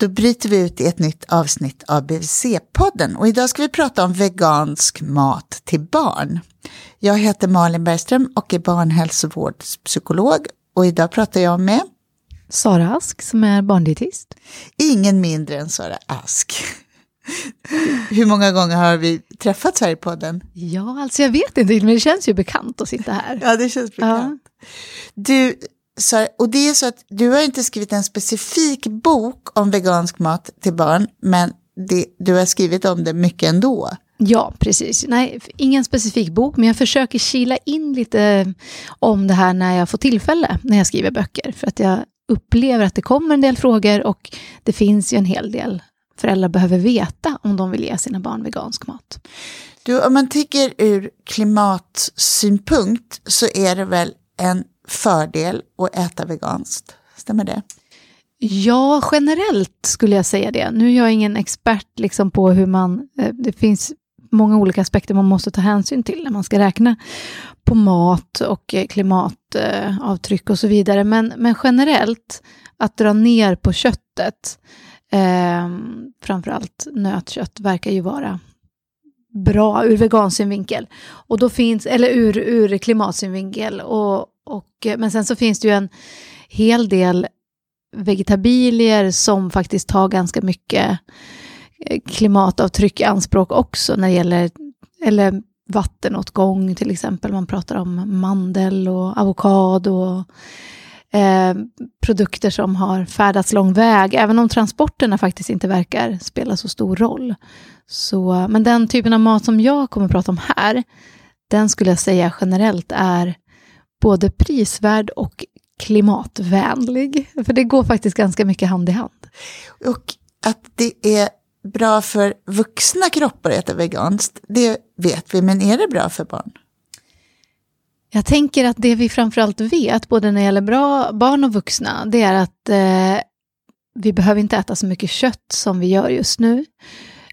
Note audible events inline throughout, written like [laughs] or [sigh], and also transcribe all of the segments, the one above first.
Då bryter vi ut i ett nytt avsnitt av BVC-podden och idag ska vi prata om vegansk mat till barn. Jag heter Malin Bergström och är barnhälsovårdspsykolog och idag pratar jag med Sara Ask som är barndietist. ingen mindre än Sara Ask. [laughs] Hur många gånger har vi träffats här i podden? Ja, alltså jag vet inte, men det känns ju bekant att sitta här. Ja, det känns bekant. Du, Sara, och det är så att du har inte skrivit en specifik bok om vegansk mat till barn, men det, du har skrivit om det mycket ändå. Ja, precis. Nej, ingen specifik bok, men jag försöker kila in lite om det här när jag får tillfälle, när jag skriver böcker. För att jag upplever att det kommer en del frågor och det finns ju en hel del föräldrar behöver veta om de vill ge sina barn vegansk mat. Du, om man tänker ur klimatsynpunkt så är det väl en fördel att äta veganskt? Stämmer det? Ja, generellt skulle jag säga det. Nu är jag ingen expert liksom på hur man... Eh, det finns många olika aspekter man måste ta hänsyn till när man ska räkna på mat och eh, klimatavtryck eh, och så vidare. Men, men generellt, att dra ner på köttet, eh, framförallt nötkött, verkar ju vara bra ur vegansynvinkel. Och då finns, eller ur, ur klimatsynvinkel. Och, och, eh, men sen så finns det ju en hel del vegetabilier som faktiskt tar ganska mycket eh, klimatavtryck i anspråk också när det gäller eller vattenåtgång till exempel. Man pratar om mandel och avokado och eh, produkter som har färdats lång väg, även om transporterna faktiskt inte verkar spela så stor roll. Så, men den typen av mat som jag kommer att prata om här, den skulle jag säga generellt är både prisvärd och klimatvänlig. För det går faktiskt ganska mycket hand i hand. Och att det är bra för vuxna kroppar att äta veganskt, det vet vi, men är det bra för barn? Jag tänker att det vi framförallt vet, både när det gäller bra, barn och vuxna, det är att eh, vi behöver inte äta så mycket kött som vi gör just nu.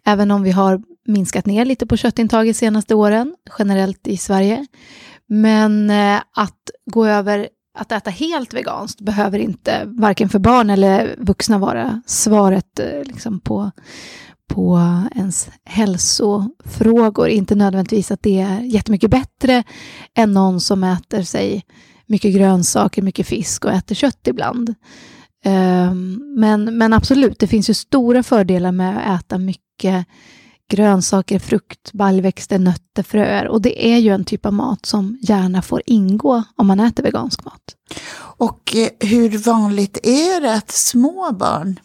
Även om vi har minskat ner lite på köttintaget senaste åren, generellt i Sverige. Men eh, att gå över att äta helt veganskt behöver inte, varken för barn eller vuxna, vara svaret eh, liksom på, på ens hälsofrågor. Inte nödvändigtvis att det är jättemycket bättre än någon som äter sig mycket grönsaker, mycket fisk och äter kött ibland. Ehm, men, men absolut, det finns ju stora fördelar med att äta mycket grönsaker, frukt, baljväxter, nötter, fröer. Och det är ju en typ av mat som gärna får ingå om man äter vegansk mat. Och eh, hur vanligt är det att små barn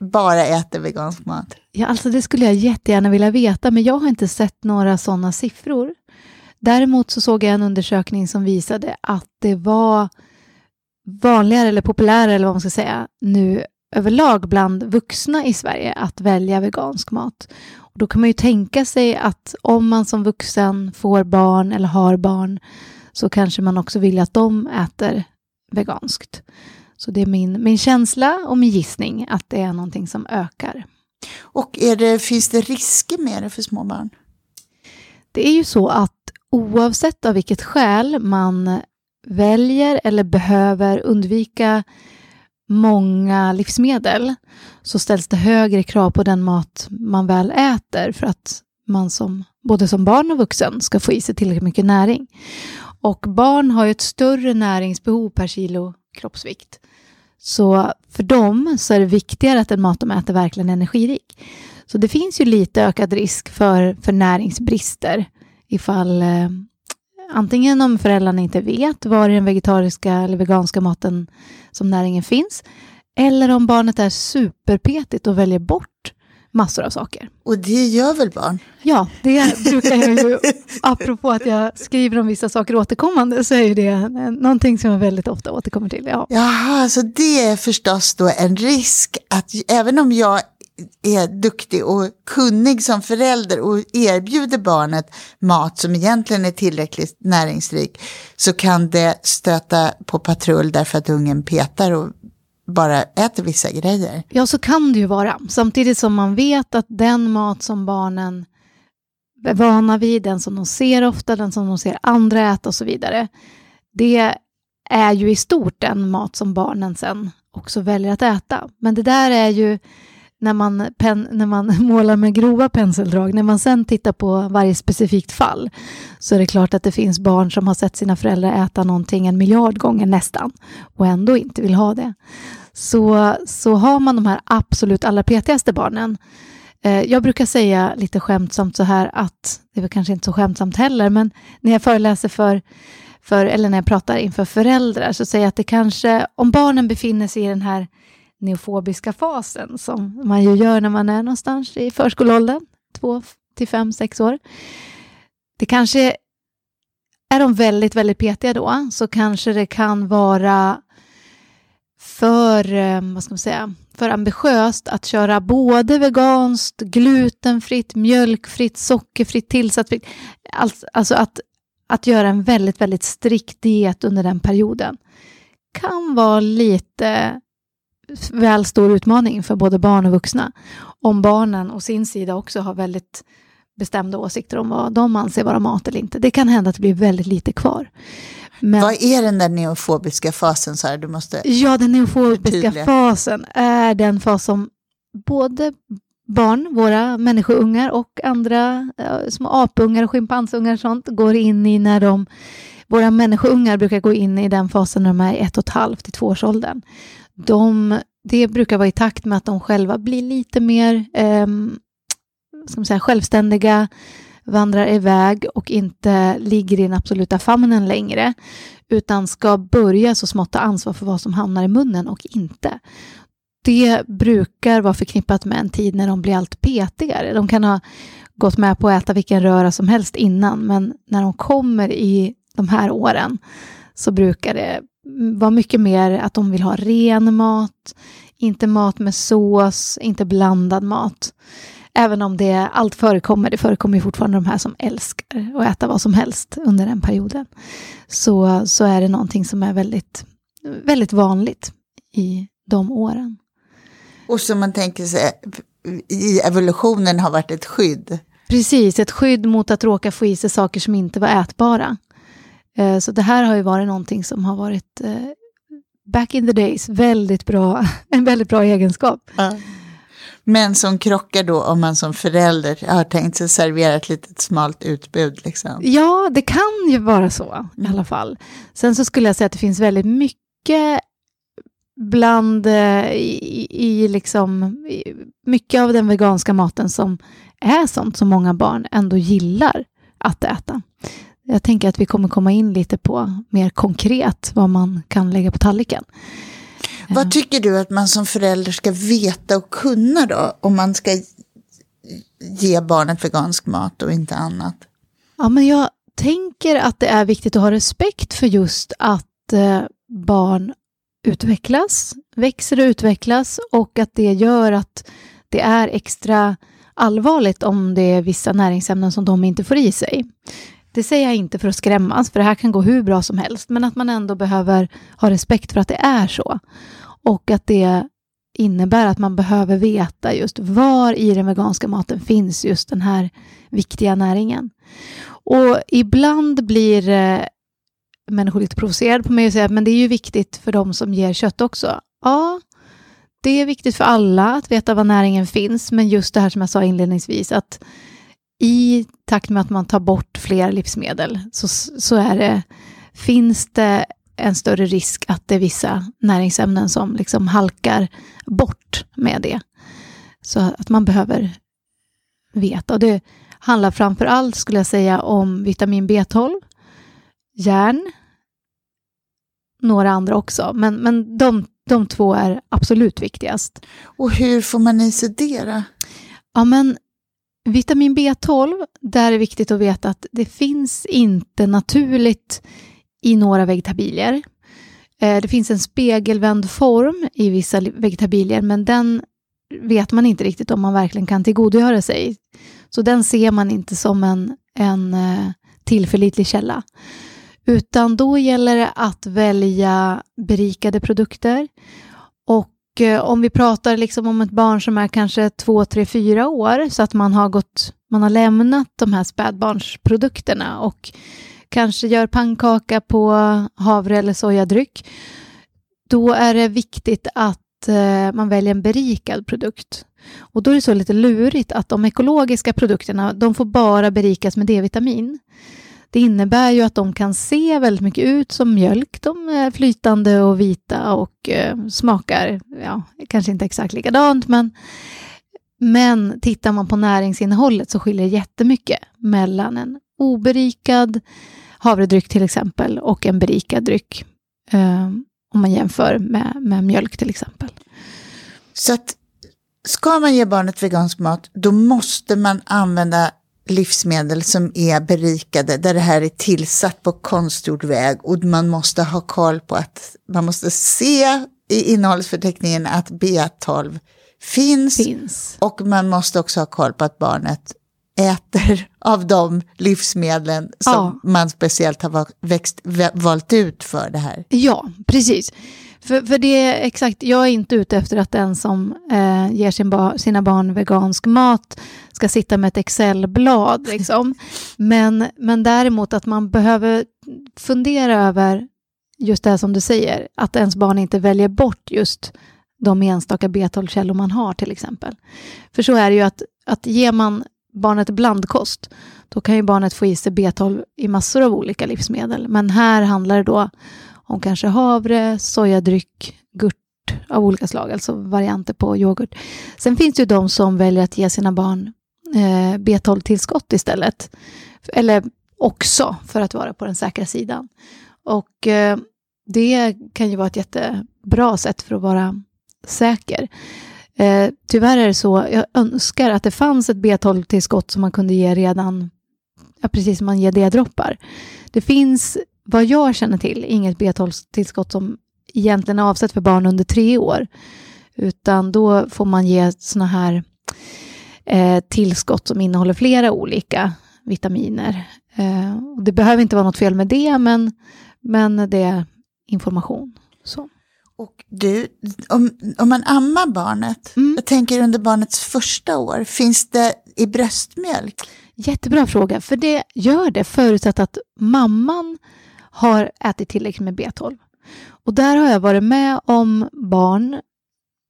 bara äter vegansk mat? Ja, alltså det skulle jag jättegärna vilja veta, men jag har inte sett några sådana siffror. Däremot så såg jag en undersökning som visade att det var vanligare eller populärare, eller vad man ska säga, nu överlag bland vuxna i Sverige att välja vegansk mat. Och då kan man ju tänka sig att om man som vuxen får barn eller har barn så kanske man också vill att de äter veganskt. Så det är min, min känsla och min gissning att det är någonting som ökar. Och det, finns det risker med det för små barn? Det är ju så att oavsett av vilket skäl man väljer eller behöver undvika många livsmedel så ställs det högre krav på den mat man väl äter för att man som, både som barn och vuxen ska få i sig tillräckligt mycket näring. Och barn har ju ett större näringsbehov per kilo kroppsvikt. Så för dem så är det viktigare att den mat de äter verkligen är energirik. Så det finns ju lite ökad risk för, för näringsbrister ifall eh, antingen om föräldrarna inte vet var i den vegetariska eller veganska maten som näringen finns, eller om barnet är superpetigt och väljer bort massor av saker. Och det gör väl barn? Ja, det brukar jag ju, apropå att jag skriver om vissa saker återkommande, så är ju det någonting som jag väldigt ofta återkommer till. Ja. Jaha, så det är förstås då en risk att även om jag är duktig och kunnig som förälder och erbjuder barnet mat som egentligen är tillräckligt näringsrik så kan det stöta på patrull därför att ungen petar och bara äter vissa grejer. Ja, så kan det ju vara. Samtidigt som man vet att den mat som barnen är vana vid, den som de ser ofta, den som de ser andra äta och så vidare. Det är ju i stort den mat som barnen sen också väljer att äta. Men det där är ju när man, pen, när man [laughs] målar med grova penseldrag, när man sen tittar på varje specifikt fall, så är det klart att det finns barn som har sett sina föräldrar äta någonting en miljard gånger nästan, och ändå inte vill ha det. Så, så har man de här absolut allra petigaste barnen, eh, jag brukar säga lite skämtsamt så här att, det är väl kanske inte så skämtsamt heller, men när jag föreläser för, för eller när jag pratar inför föräldrar, så säger jag att det kanske, om barnen befinner sig i den här neofobiska fasen som man ju gör när man är någonstans i förskoleåldern, två till fem, sex år. Det kanske, är de väldigt, väldigt petiga då, så kanske det kan vara för, eh, vad ska man säga, för ambitiöst att köra både veganskt, glutenfritt, mjölkfritt, sockerfritt, tillsatsfritt. Alltså, alltså att, att göra en väldigt, väldigt strikt diet under den perioden kan vara lite väl stor utmaning för både barn och vuxna. Om barnen å sin sida också har väldigt bestämda åsikter om vad de anser vara mat eller inte. Det kan hända att det blir väldigt lite kvar. Men, vad är den där neofobiska fasen? Så här, du måste ja, den neofobiska förtydliga. fasen är den fas som både barn, våra människoungar och andra äh, små apungar och schimpansungar och sånt går in i när de våra människoungar brukar gå in i den fasen när de är ett och ett halvt till tvåårsåldern de, det brukar vara i takt med att de själva blir lite mer eh, ska man säga, självständiga, vandrar iväg och inte ligger i den absoluta famnen längre, utan ska börja så smått ta ansvar för vad som hamnar i munnen och inte. Det brukar vara förknippat med en tid när de blir allt petigare. De kan ha gått med på att äta vilken röra som helst innan, men när de kommer i de här åren så brukar det var mycket mer att de vill ha ren mat, inte mat med sås, inte blandad mat. Även om det allt förekommer, det förekommer fortfarande de här som älskar att äta vad som helst under den perioden. Så, så är det någonting som är väldigt, väldigt vanligt i de åren. Och som man tänker sig i evolutionen har varit ett skydd. Precis, ett skydd mot att råka få i sig saker som inte var ätbara. Eh, så det här har ju varit någonting som har varit eh, back in the days väldigt bra, [laughs] en väldigt bra egenskap. Ja. Men som krockar då om man som förälder har tänkt sig servera ett litet smalt utbud. Liksom. Ja, det kan ju vara så i mm. alla fall. Sen så skulle jag säga att det finns väldigt mycket bland eh, i, i liksom, mycket av den veganska maten som är sånt som många barn ändå gillar att äta jag tänker att vi kommer komma in lite på mer konkret vad man kan lägga på tallriken. Vad eh. tycker du att man som förälder ska veta och kunna då om man ska ge barnet vegansk mat och inte annat? Ja, men jag tänker att det är viktigt att ha respekt för just att eh, barn utvecklas, växer och utvecklas och att det gör att det är extra allvarligt om det är vissa näringsämnen som de inte får i sig. Det säger jag inte för att skrämmas, för det här kan gå hur bra som helst, men att man ändå behöver ha respekt för att det är så. Och att det innebär att man behöver veta just var i den veganska maten finns just den här viktiga näringen. Och ibland blir eh, människor lite provocerade på mig och säger att men det är ju viktigt för de som ger kött också. Ja, det är viktigt för alla att veta var näringen finns, men just det här som jag sa inledningsvis, att i takt med att man tar bort fler livsmedel så, så är det, finns det en större risk att det är vissa näringsämnen som liksom halkar bort med det. Så att man behöver veta. Och det handlar framför allt, skulle jag säga, om vitamin B12, järn, några andra också, men, men de, de två är absolut viktigast. Och hur får man i sig det då? Ja, men Vitamin B12, där är det viktigt att veta att det finns inte naturligt i några vegetabilier. Eh, det finns en spegelvänd form i vissa vegetabilier, men den vet man inte riktigt om man verkligen kan tillgodogöra sig. Så den ser man inte som en, en eh, tillförlitlig källa. Utan då gäller det att välja berikade produkter och eh, om vi pratar liksom om ett barn som är kanske två, tre, fyra år, så att man har, gått, man har lämnat de här spädbarnsprodukterna och kanske gör pannkaka på havre eller sojadryck, då är det viktigt att eh, man väljer en berikad produkt. Och då är det så lite lurigt att de ekologiska produkterna, de får bara berikas med D-vitamin. Det innebär ju att de kan se väldigt mycket ut som mjölk. De är flytande och vita och eh, smakar, ja, kanske inte exakt likadant, men, men tittar man på näringsinnehållet så skiljer det jättemycket mellan en oberikad havredryck till exempel och en berikad dryck. Eh, om man jämför med, med mjölk till exempel. Så att ska man ge barnet vegansk mat, då måste man använda livsmedel som är berikade, där det här är tillsatt på konstgjord väg och man måste ha koll på att man måste se i innehållsförteckningen att B12 finns, Finns. och man måste också ha koll på att barnet äter av de livsmedlen som Ja. man speciellt har växt, va- valt ut för det här. Ja, precis. För, för det är exakt, jag är inte ute efter att den som eh, ger sin ba, sina barn vegansk mat ska sitta med ett Excel-blad. [laughs] Liksom. Men, men däremot att man behöver fundera över just det som du säger, att ens barn inte väljer bort just de enstaka B12-källor man har till exempel. För så är det ju att, att ger man barnet blandkost, då kan ju barnet få i sig B12 i massor av olika livsmedel. Men här handlar det då om kanske havre, sojadryck, gurt av olika slag, alltså varianter på yoghurt. Sen finns det ju de som väljer att ge sina barn eh, B12-tillskott istället. Eller också för att vara på den säkra sidan. Och eh, det kan ju vara ett jättebra sätt för att vara säker. Eh, tyvärr är det så, jag önskar att det fanns ett B12-tillskott som man kunde ge redan, ja, precis som man ger D-droppar. Det finns, vad jag känner till, inget B12-tillskott som egentligen är avsett för barn under tre år. Utan då får man ge såna här eh, tillskott som innehåller flera olika vitaminer. Eh, och det behöver inte vara något fel med det, men, men det är information. Så. Och du, om, om man ammar barnet, Mm. jag tänker under barnets första år, finns det i bröstmjölk? Jättebra fråga, för det gör det förutsatt att mamman har ätit tillräckligt med B12. Och där har jag varit med om barn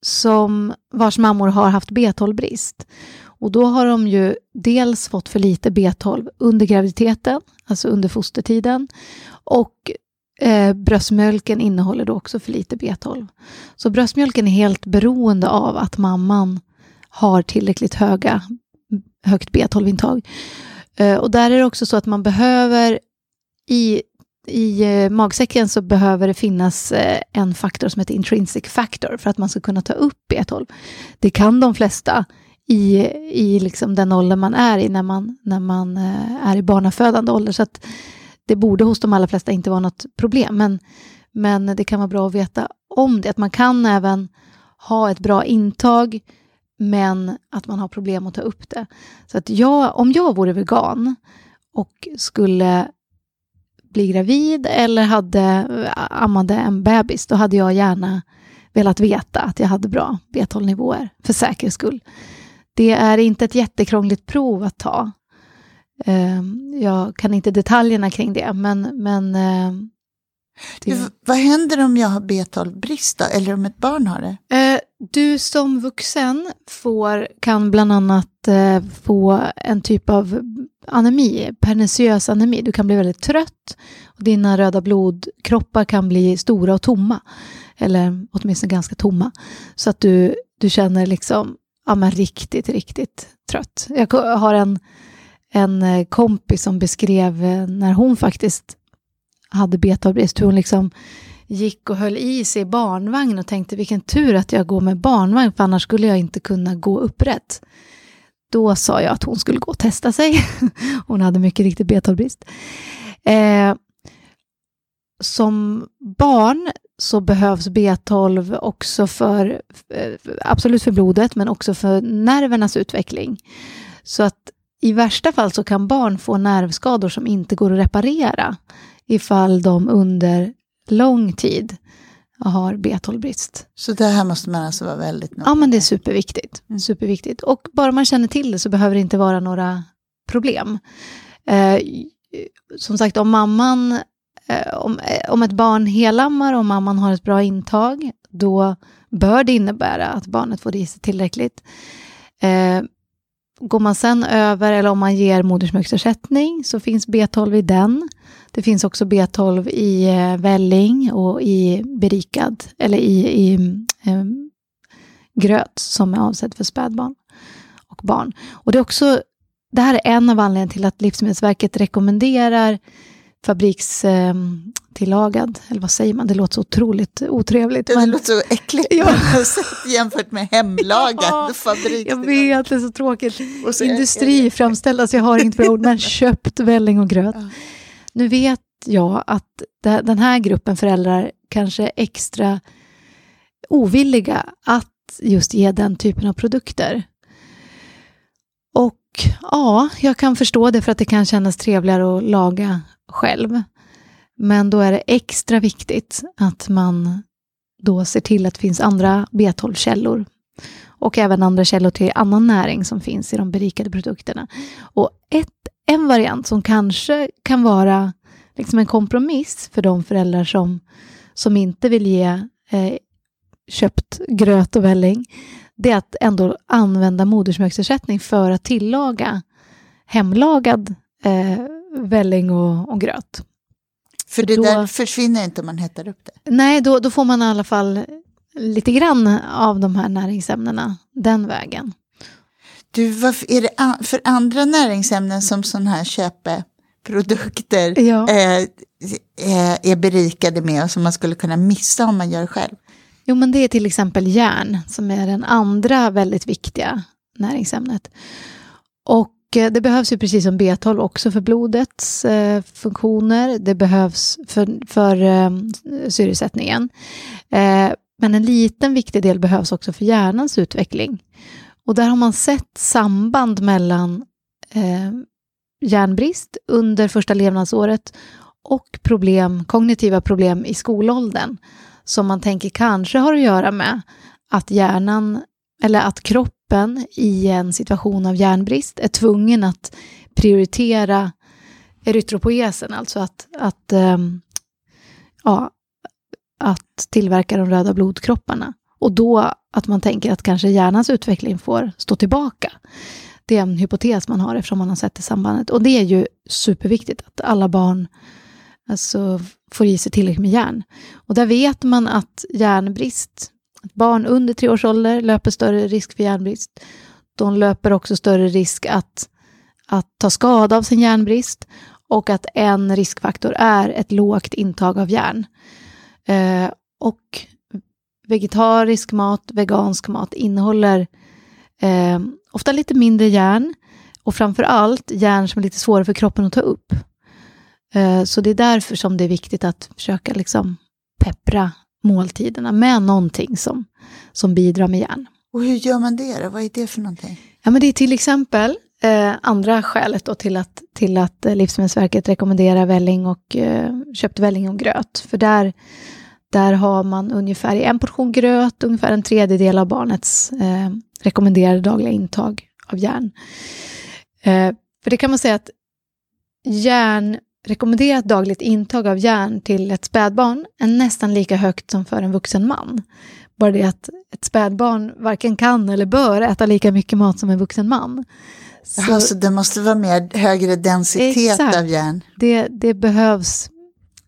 som vars mammor har haft B12-brist. Och då har de ju dels fått för lite B12 under graviditeten, alltså under fostertiden, och eh, bröstmjölken innehåller då också för lite B12. Så bröstmjölken är helt beroende av att mamman har tillräckligt höga, högt B12-intag. Eh, och där är det också så att man behöver i i eh, magsäcken så behöver det finnas eh, en faktor som heter intrinsic factor för att man ska kunna ta upp B12. Det kan de flesta i, i liksom den ålder man är i när man, när man eh, är i barnafödande ålder. Så att det borde hos de allra flesta inte vara något problem. Men, men det kan vara bra att veta om det. Att man kan även ha ett bra intag men att man har problem att ta upp det. Så att jag, om jag vore vegan och skulle bli gravid eller hade, ammade en bebis, då hade jag gärna velat veta att jag hade bra B12-nivåer, för säkerhets skull. Det är inte ett jättekrångligt prov att ta. Eh, Jag kan inte detaljerna kring det, men, men eh, det, V- Vad händer om jag har B12-brist då, eller om ett barn har det? Eh, Du som vuxen får, kan bland annat eh, få en typ av anemi, perniciös anemi. Du kan bli väldigt trött och dina röda blodkroppar kan bli stora och tomma. Eller åtminstone ganska tomma. Så att du, du känner liksom, ja men riktigt, riktigt trött. Jag har en, en eh, kompis som beskrev eh, när hon faktiskt hade betabrist, hur hon liksom gick och höll i sig i barnvagn och tänkte vilken tur att jag går med barnvagn för annars skulle jag inte kunna gå upprätt. Då sa jag att hon skulle gå och testa sig. [laughs] hon hade mycket riktigt B12-brist. Eh, som barn så behövs B12 också för, eh, absolut för blodet, men också för nervernas utveckling. Så att i värsta fall så kan barn få nervskador som inte går att reparera ifall de under lång tid har B12-brist. Så det här måste man alltså vara väldigt noga Ja, men det är superviktigt. Mm. superviktigt. Och bara man känner till det så behöver det inte vara några problem. Eh, som sagt, om mamman, eh, om, eh, om ett barn helammar och mamman har ett bra intag, då bör det innebära att barnet får i sig tillräckligt. Går man sen över, eller om man ger modersmjölksersättning, så finns B12 i den. Det finns också B12 i eh, välling och i berikad, eller i, i eh, gröt som är avsedd för spädbarn och barn. Och det är också, det här är en av anledningarna till att Livsmedelsverket rekommenderar fabrikstillagad, eller vad säger man, det låter så otroligt otrevligt. Det men- låter så äckligt [laughs] Ja. jämfört med hemlagad Ja, fabrik. jag vet, det är så tråkigt. Och så är- Industri framställd, alltså jag har inget bra ord, men [laughs] köpt välling och gröt. Ja. Nu vet jag att den här gruppen föräldrar kanske är extra ovilliga att just ge den typen av produkter. Och ja, jag kan förstå det för att det kan kännas trevligare att laga själv. Men då är det extra viktigt att man då ser till att det finns andra B12-källor och även andra källor till annan näring som finns i de berikade produkterna. Och ett, en variant som kanske kan vara liksom en kompromiss för de föräldrar som, som inte vill ge eh, köpt gröt och välling, det är att ändå använda modersmjölksersättning för att tillaga hemlagad eh, välling och, och gröt. För det då- där försvinner inte om man hettar upp det. Nej, då, då får man i alla fall lite grann av de här näringsämnena den vägen. Du, varför, är det an, för andra näringsämnen som sådana här köpeprodukter Ja. eh, eh, är berikade med och som man skulle kunna missa om man gör själv? Jo, men det är till exempel järn som är den andra väldigt viktiga näringsämnet. Och eh, det behövs ju precis som B12 också för blodets eh, funktioner. Det behövs för, för eh, syresättningen. Eh, men en liten viktig del behövs också för hjärnans utveckling. Och där har man sett samband mellan eh, järnbrist under första levnadsåret och problem, kognitiva problem i skolåldern som man tänker kanske har att göra med att hjärnan eller att kroppen i en situation av järnbrist är tvungen att prioritera erytropoesen, alltså att, att, ähm, ja, att tillverka de röda blodkropparna. Och då att man tänker att kanske hjärnans utveckling får stå tillbaka. Det är en hypotes man har eftersom man har sett det sambandet. Och det är ju superviktigt att alla barn alltså, får i sig tillräckligt med järn. Och där vet man att järnbrist, att barn under tre års ålder löper större risk för järnbrist. De löper också större risk att, att ta skada av sin järnbrist och att en riskfaktor är ett lågt intag av järn. Eh, och vegetarisk mat, vegansk mat innehåller eh, ofta lite mindre järn och framför allt järn som är lite svårare för kroppen att ta upp. Eh, Så det är därför som det är viktigt att försöka liksom peppra måltiderna med någonting som, som bidrar med järn. Och hur gör man det då? Vad är det för någonting? Ja, men det är till exempel eh, andra skälet då till att, till att eh, Livsmedelsverket rekommenderar välling och eh, köpt välling och gröt. För där, där har man ungefär i en portion gröt, ungefär en tredjedel av barnets eh, rekommenderade dagliga intag av järn. Eh, för det kan man säga att järn, rekommenderat dagligt intag av järn till ett spädbarn är nästan lika högt som för en vuxen man. Bara det att ett spädbarn varken kan eller bör äta lika mycket mat som en vuxen man. Så Så alltså, det måste vara mer högre densitet Exakt. av järn. det, det behövs,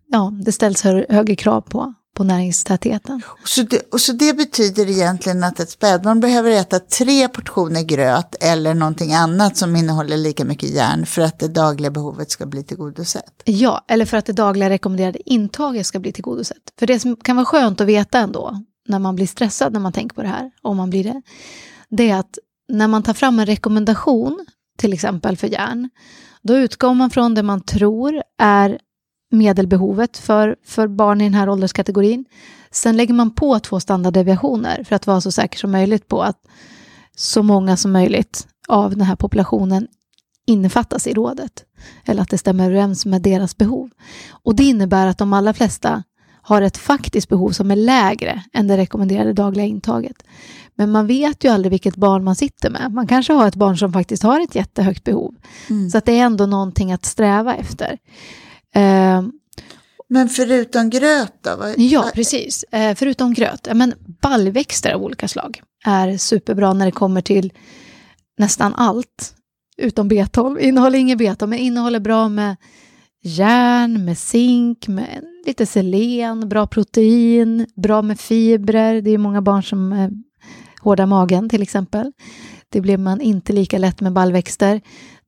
ja, det ställs hö högre krav på, på näringstätheten. Så det, och så det betyder egentligen att ett spädbarn behöver äta tre portioner gröt eller någonting annat som innehåller lika mycket järn för att det dagliga behovet ska bli tillgodosett. Ja, eller för att det dagliga rekommenderade intaget ska bli tillgodosett. För det som kan vara skönt att veta ändå, när man blir stressad när man tänker på det här, om man blir det, det är att när man tar fram en rekommendation, till exempel för järn, då utgår man från det man tror är medelbehovet för, för barn i den här ålderskategorin. Sen lägger man på två standarddeviationer för att vara så säker som möjligt på att så många som möjligt av den här populationen innefattas i rådet. Eller att det stämmer överens med deras behov. Och det innebär att de allra flesta har ett faktiskt behov som är lägre än det rekommenderade dagliga intaget. Men man vet ju aldrig vilket barn man sitter med. Man kanske har ett barn som faktiskt har ett jättehögt behov. Mm. Så att det är ändå någonting att sträva efter. Eh, Men förutom gröt då? Vad, Ja, precis. Eh, förutom gröt. Men baljväxter av olika slag är superbra när det kommer till nästan allt. Utom B12. Innehåller inget B12, men innehåller bra med järn, med zink, med lite selen, bra protein, bra med fibrer. Det är många barn som är hårda magen till exempel. Det blir man inte lika lätt med baljväxter.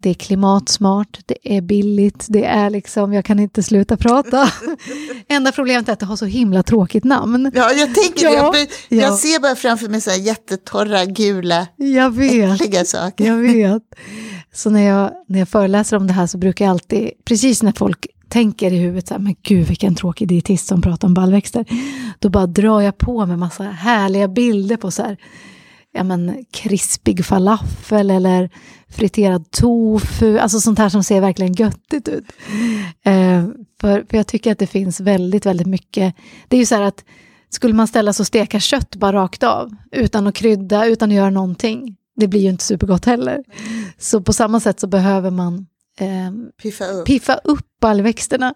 Det är klimatsmart, det är billigt, det är liksom, jag kan inte sluta prata. [laughs] Enda problemet är att det har så himla tråkigt namn. Ja, jag tänker Ja, det. Jag, jag ja. ser bara framför mig så här jättetorra, gula, Jag vet. äckliga saker. Jag vet. Så när jag, när jag föreläser om det här så brukar jag alltid, precis när folk tänker i huvudet så här, men gud vilken tråkig dietist som pratar om baljväxter, då bara drar jag på med massa härliga bilder på så här, ja men krispig falafel eller friterad tofu, alltså sånt här som ser verkligen göttigt ut. Eh, för, för jag tycker att det finns väldigt, väldigt mycket, det är ju så här att skulle man ställa sig och steka kött bara rakt av, utan att krydda, utan att göra någonting, det blir ju inte supergott heller. Så på samma sätt så behöver man eh, Piffa upp. piffa upp baljväxterna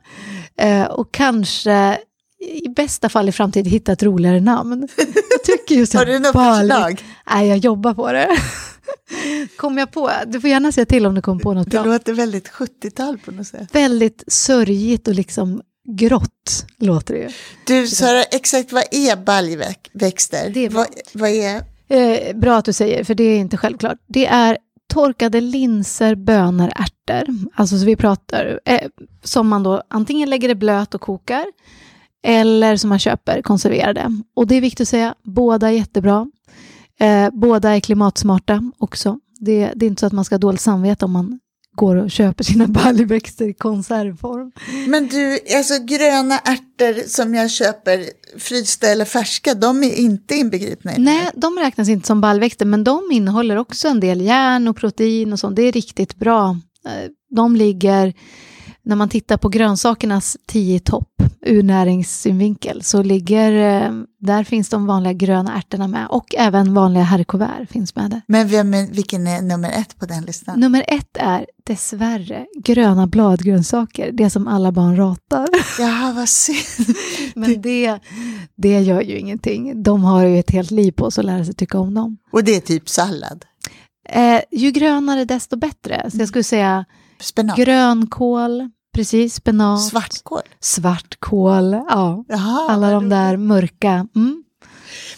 eh, och kanske i bästa fall i framtiden hitta ett roligare namn. Jag tycker just [laughs] Har du något förslag? Nej, jag jobbar på det. [laughs] Kom jag på, du får gärna säga till om du kom på något Det bra. låter väldigt 70-tal på något sätt. Väldigt sörjigt och liksom grått låter det ju. Du, Sara, exakt vad är baljväxter? Det är vad, vad är... Eh, bra att du säger, för det är inte självklart. Det är torkade linser, bönor, ärtor. Alltså så vi pratar, eh, som man då antingen lägger i blöt och kokar, eller som man köper konserverade. Och det är viktigt att säga, båda är jättebra. Eh, båda är klimatsmarta också. Det, det är inte så att man ska ha dåligt samvete om man går och köper sina [laughs] baljväxter i konservform. Men du, alltså gröna ärtor som jag köper frysta eller färska, de är inte inbegripna i det. Nej, de räknas inte som baljväxter, men de innehåller också en del järn och protein och sånt. Det är riktigt bra. Eh, De ligger, när man tittar på grönsakernas tio topp ur näringssynvinkel, så ligger, eh, där finns de vanliga gröna ärtorna med och även vanliga haricots finns med där. Men vem vilken är nummer ett på den listan? Nummer ett är dessvärre gröna bladgrönsaker, det som alla barn ratar. [laughs] Jaha, vad synd. [laughs] Men det, det gör ju ingenting. De har ju ett helt liv på sig att lära sig tycka om dem. Och det är typ sallad. Eh, ju grönare desto bättre. Så jag skulle säga Spenat. grönkål, precis, spenat, Svartkål. svartkål, ja. Jaha, Alla de där mörka. Mm.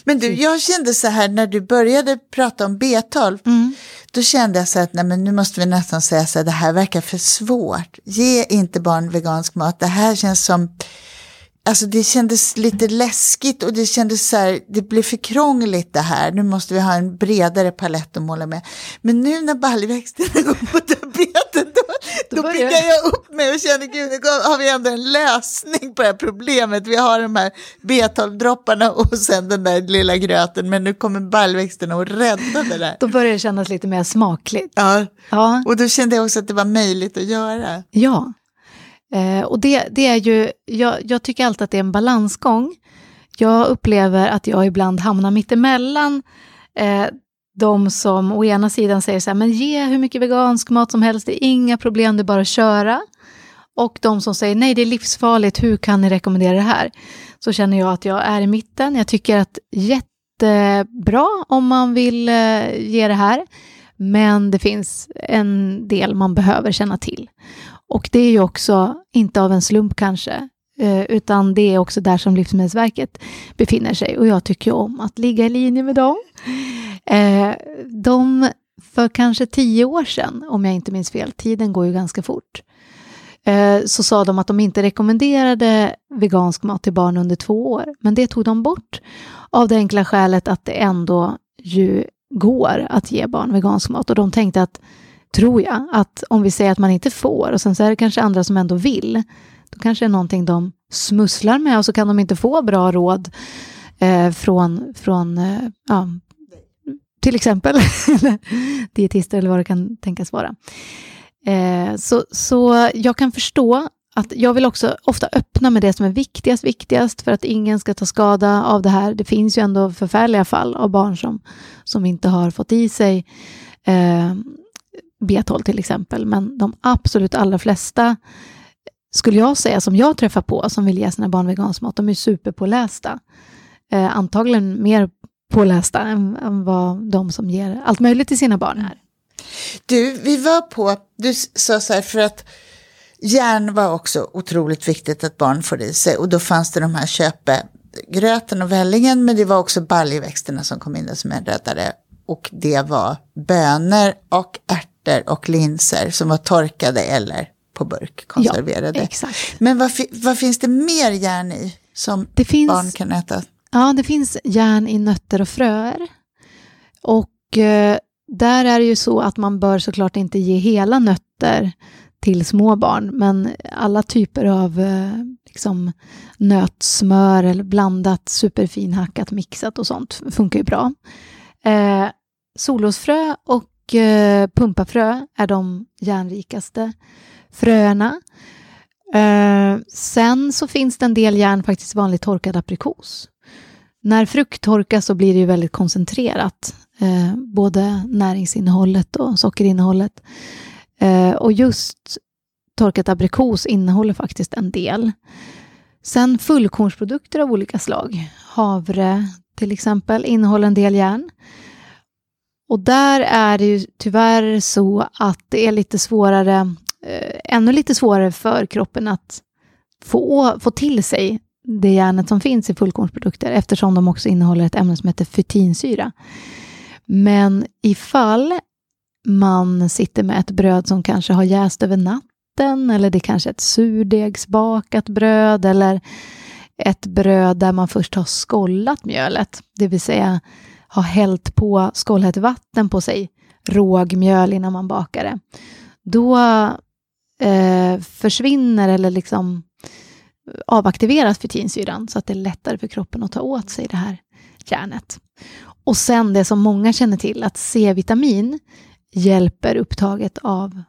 Men du, jag kände så här när du började prata om B12, Mm. då kände jag så här att nej, men nu måste vi nästan säga så här, det här verkar för svårt. Ge inte barn vegansk mat, det här känns som, alltså det kändes lite läskigt och det kändes så här, det blir för krångligt det här, nu måste vi ha en bredare palett att måla med. Men nu när baljväxterna [laughs] går på tapeten, då, Då då, börjar- piggar jag upp mig och känner, gud, nu har vi ändå en lösning på det här problemet. Vi har de här B12-dropparna och sen den där lilla gröten, men nu kommer baljväxterna att rädda det där. Då börjar det kännas lite mer smakligt. Ja, Ja, och då kände jag också att det var möjligt att göra. ja. Eh, och det, det är ju, jag, jag tycker alltid att det är en balansgång. Jag upplever att jag ibland hamnar mittemellan eh, de som å ena sidan säger så här, men ge hur mycket vegansk mat som helst, det är inga problem, det är bara att köra. Och de som säger, nej det är livsfarligt, hur kan ni rekommendera det här? Så känner jag att jag är i mitten. Jag tycker att jättebra om man vill eh, ge det här. Men det finns en del man behöver känna till. Och det är ju också, inte av en slump kanske, eh, utan det är också där som Livsmedelsverket befinner sig. Och jag tycker ju om att ligga i linje med dem. Eh, de, för kanske tio år sedan, om jag inte minns fel, tiden går ju ganska fort, eh, så sa de att de inte rekommenderade vegansk mat till barn under två år. Men det tog de bort av det enkla skälet att det ändå ju går att ge barn vegansk mat. Och de tänkte att, tror jag, att om vi säger att man inte får och sen så är det kanske andra som ändå vill, då kanske det är någonting de smusslar med och så kan de inte få bra råd eh, från, från eh, ja, till exempel, [laughs] dietister eller vad det kan tänkas vara. Eh, så, så jag kan förstå att jag vill också ofta öppna med det som är viktigast, viktigast för att ingen ska ta skada av det här. Det finns ju ändå förfärliga fall av barn som, som inte har fått i sig eh, B12 till exempel, men de absolut allra flesta skulle jag säga, som jag träffar på, som vill ge sina barn vegansk mat, de är superpålästa. Eh, antagligen mer pålästa än, än vad de som ger allt möjligt till sina barn är. Du, vi var på, du sa så här, för att järn var också otroligt viktigt att barn får i sig och då fanns det de här köpegröten och vällingen, men det var också baljväxterna som kom in där som en räddare. Och det var bönor och ärtor och linser som var torkade eller på burk konserverade. Ja, exakt. Men vad, vad, finns det mer järn i som finns, barn kan äta? Ja, det finns järn i nötter och fröer. Och eh, där är det ju så att man bör såklart inte ge hela nötter till små barn, men alla typer av eh, liksom, nötsmör eller blandat, superfinhackat, mixat och sånt funkar ju bra. Eh, solrosfrö och eh, pumpafrö är de järnrikaste fröerna. Eh, sen så finns det en del järn faktiskt vanlig torkad aprikos. När frukt torkas så blir det ju väldigt koncentrerat, eh, både näringsinnehållet och sockerinnehållet. Eh, och just torkat aprikos innehåller faktiskt en del. Sen fullkornsprodukter av olika slag, havre till exempel, innehåller en del järn. Och där är det ju tyvärr så att det är lite svårare, eh, ännu lite svårare för kroppen att få, få till sig det järnet som finns i fullkornsprodukter eftersom de också innehåller ett ämne som heter fytinsyra. Men ifall man sitter med ett bröd som kanske har jäst över natten eller det kanske är ett surdegsbakat bröd eller ett bröd där man först har skollat mjölet, det vill säga har hällt på skållhett vatten på sig, rågmjöl innan man bakar det. Då eh, försvinner eller liksom avaktiveras fetinsyran så att det är lättare för kroppen att ta åt sig det här järnet. Och sen det som många känner till, att C-vitamin hjälper upptaget av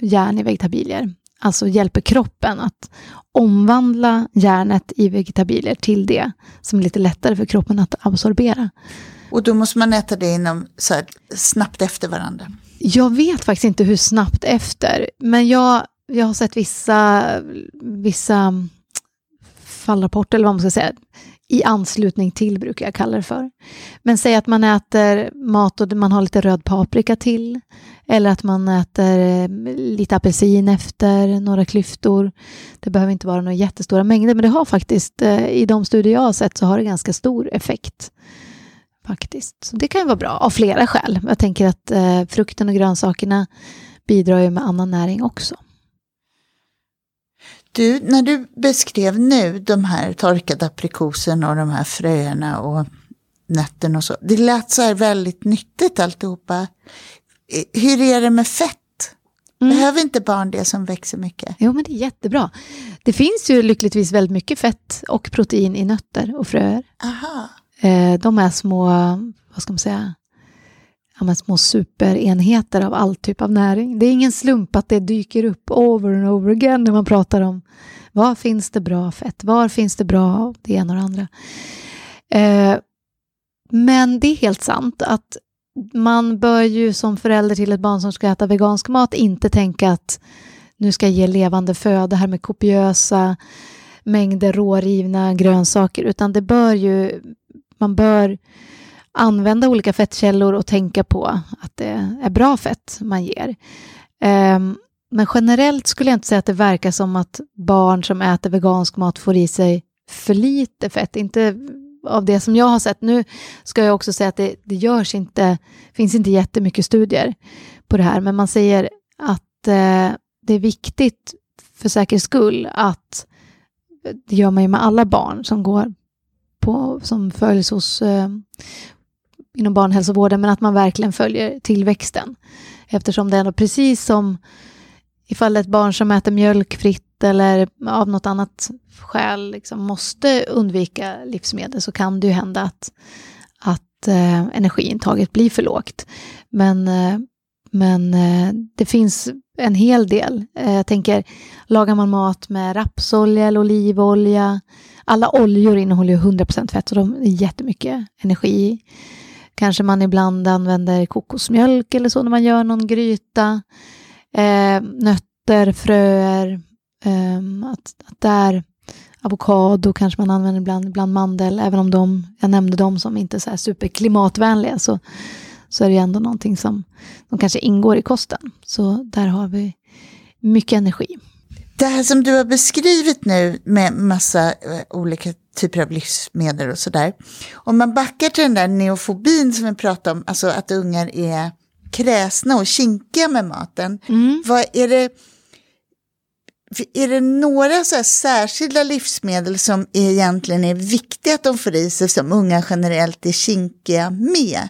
järn i vegetabilier. Alltså hjälper kroppen att omvandla järnet i vegetabilier till det som är lite lättare för kroppen att absorbera. Och då måste man äta det inom, så här, snabbt efter varandra? Jag vet faktiskt inte hur snabbt efter, men jag, jag har sett vissa, vissa fallrapporter, eller vad man ska säga, i anslutning till, brukar jag kalla det för. Men säg att man äter mat och man har lite röd paprika till, eller att man äter eh, lite apelsin efter, några klyftor. Det behöver inte vara några jättestora mängder, men det har faktiskt, eh, i de studier jag har sett, så har det ganska stor effekt. Faktiskt. Så det kan ju vara bra, av flera skäl. Jag tänker att eh, frukten och grönsakerna bidrar ju med annan näring också. Du, när du beskrev nu de här torkade aprikoserna och de här fröerna och nötterna och så. Det lät så här väldigt nyttigt alltihopa. Hur är det med fett? Mm. Behöver inte barn det som växer mycket? Jo, men det är jättebra. Det finns ju lyckligtvis väldigt mycket fett och protein i nötter och fröer. Aha. Eh, de är små, vad ska man säga, ja, små superenheter av all typ av näring. Det är ingen slump att det dyker upp over and over again när man pratar om var finns det bra fett, var finns det bra det ena och det andra. Eh, men det är helt sant att man bör ju som förälder till ett barn som ska äta vegansk mat inte tänka att nu ska jag ge levande föda här med kopiösa mängder rårivna grönsaker, utan det bör ju, man bör använda olika fettkällor och tänka på att det är bra fett man ger. Ehm, men generellt skulle jag inte säga att det verkar som att barn som äter vegansk mat får i sig för lite fett. Inte av det som jag har sett. Nu ska jag också säga att det, det görs inte, finns inte jättemycket studier på det här, men man säger att eh, det är viktigt för säkerhets skull att eh, det gör man ju med alla barn som går på, som följs hos eh, inom barnhälsovården, men att man verkligen följer tillväxten. Eftersom det är precis som ifall ett barn som äter mjölk fritt eller av något annat skäl liksom måste undvika livsmedel så kan det ju hända att, att eh, energiintaget blir för lågt. Men eh, men eh, det finns en hel del. Eh, jag tänker, lagar man mat med rapsolja eller olivolja, alla oljor innehåller ju 100% fett, så de är jättemycket energi. Kanske man ibland använder kokosmjölk eller så när man gör någon gryta. Eh, nötter, fröer, eh, att, att där avokado kanske man använder ibland, ibland mandel, även om de, jag nämnde de som inte är så här superklimatvänliga, så, så är det ändå någonting som, som kanske ingår i kosten. Så där har vi mycket energi. Det här som du har beskrivit nu med massa eh, olika typer av livsmedel och sådär. Om man backar till den där neofobin som vi pratade om, alltså att ungar är kräsna och kinkiga med maten. Mm. Vad är det är det några så särskilda livsmedel som egentligen är viktiga att de får i sig som unga generellt är kinkiga med?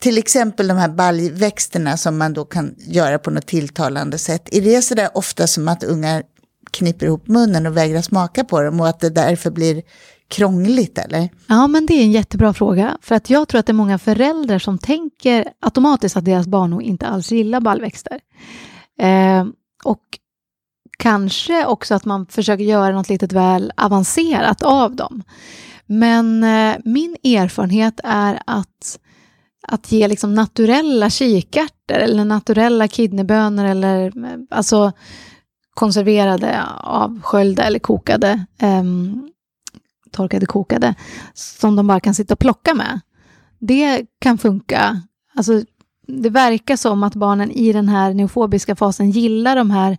Till exempel de här baljväxterna som man då kan göra på något tilltalande sätt. Är det så där ofta som att ungar kniper ihop munnen och vägrar smaka på dem och att det därför blir krångligt eller? Ja, men det är en jättebra fråga. För att jag tror att det är många föräldrar som tänker automatiskt att deras barn nog inte alls gillar baljväxter. Eh, och kanske också att man försöker göra något litet väl avancerat av dem. Men eh, min erfarenhet är att, att ge liksom naturella kikärtor eller naturella kidneybönor eller eh, alltså konserverade, avsköljda eller kokade, eh, torkade, kokade, som de bara kan sitta och plocka med. Det kan funka. Alltså, det verkar som att barnen i den här neofobiska fasen gillar de här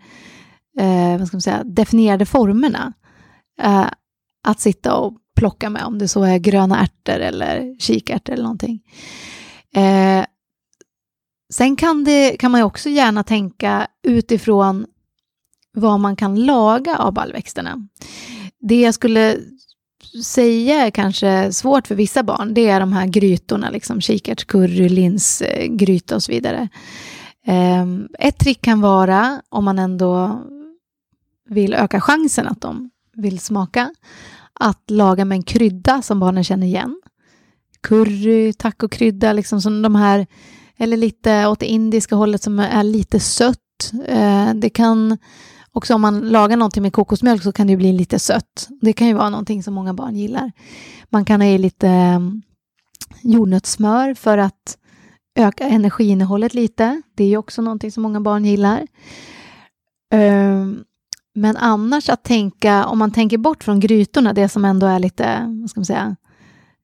eh, vad ska man säga, definierade formerna. Eh, att sitta och plocka med, om det så är gröna ärtor eller kikärtor eller någonting. Eh, sen kan, det, kan man ju också gärna tänka utifrån vad man kan laga av baljväxterna. Det jag skulle säga är kanske svårt för vissa barn, det är de här grytorna, liksom kikärtscurry, linsgryta eh, och så vidare. Ehm, ett trick kan vara, om man ändå vill öka chansen att de vill smaka, att laga med en krydda som barnen känner igen. Curry, tacokrydda, liksom som de här, eller lite åt det indiska hållet som är lite sött. Eh, det kan också om man lagar någonting med kokosmjölk så kan det bli lite sött. Det kan ju vara någonting som många barn gillar. Man kan ha i lite mm, jordnötssmör för att öka energiinnehållet lite. Det är ju också någonting som många barn gillar. Um, men annars att tänka, om man tänker bort från grytorna, det som ändå är lite, vad ska man säga,